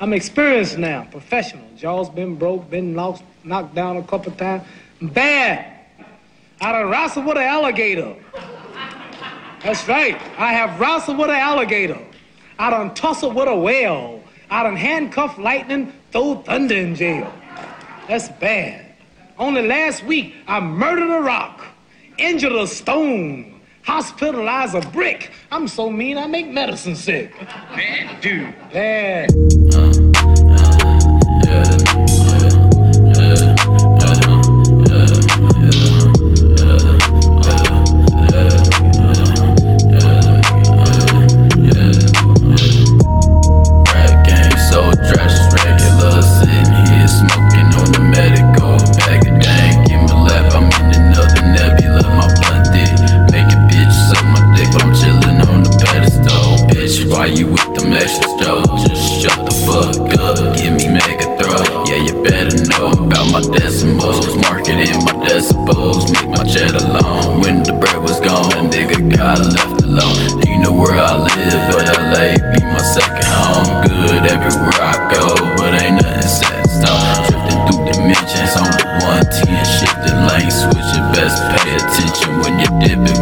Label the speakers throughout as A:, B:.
A: I'm experienced now, professional. Jaw's been broke, been lost, knocked down a couple times. Bad. I done wrestled with an alligator. That's right. I have wrestled with an alligator. I done tussled with a whale. I done handcuffed lightning, throw thunder in jail. That's bad. Only last week, I murdered a rock, injured a stone, hospitalized a brick. I'm so mean, I make medicine sick.
B: Man, dude.
A: Bad.
C: Rap uh, Give me mega throw. Yeah, you better know about my decimals. Marketing my decibels. Make my cheddar alone. When the bread was gone, nigga got left alone. You know where I live? But LA be my second home. Good everywhere I go, but ain't nothing set in stone. Drifting through dimensions on the 110, shifting lanes, switching. Best pay attention when you're dipping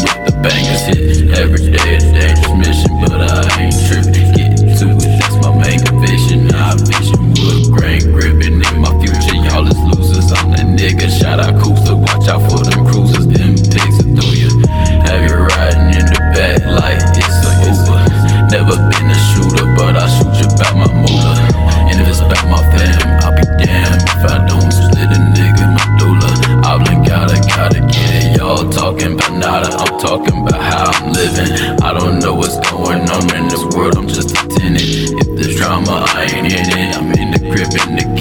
C: don't know what's going on in this world, I'm just a tenant. If there's drama, I ain't in it. I'm in the crib, in the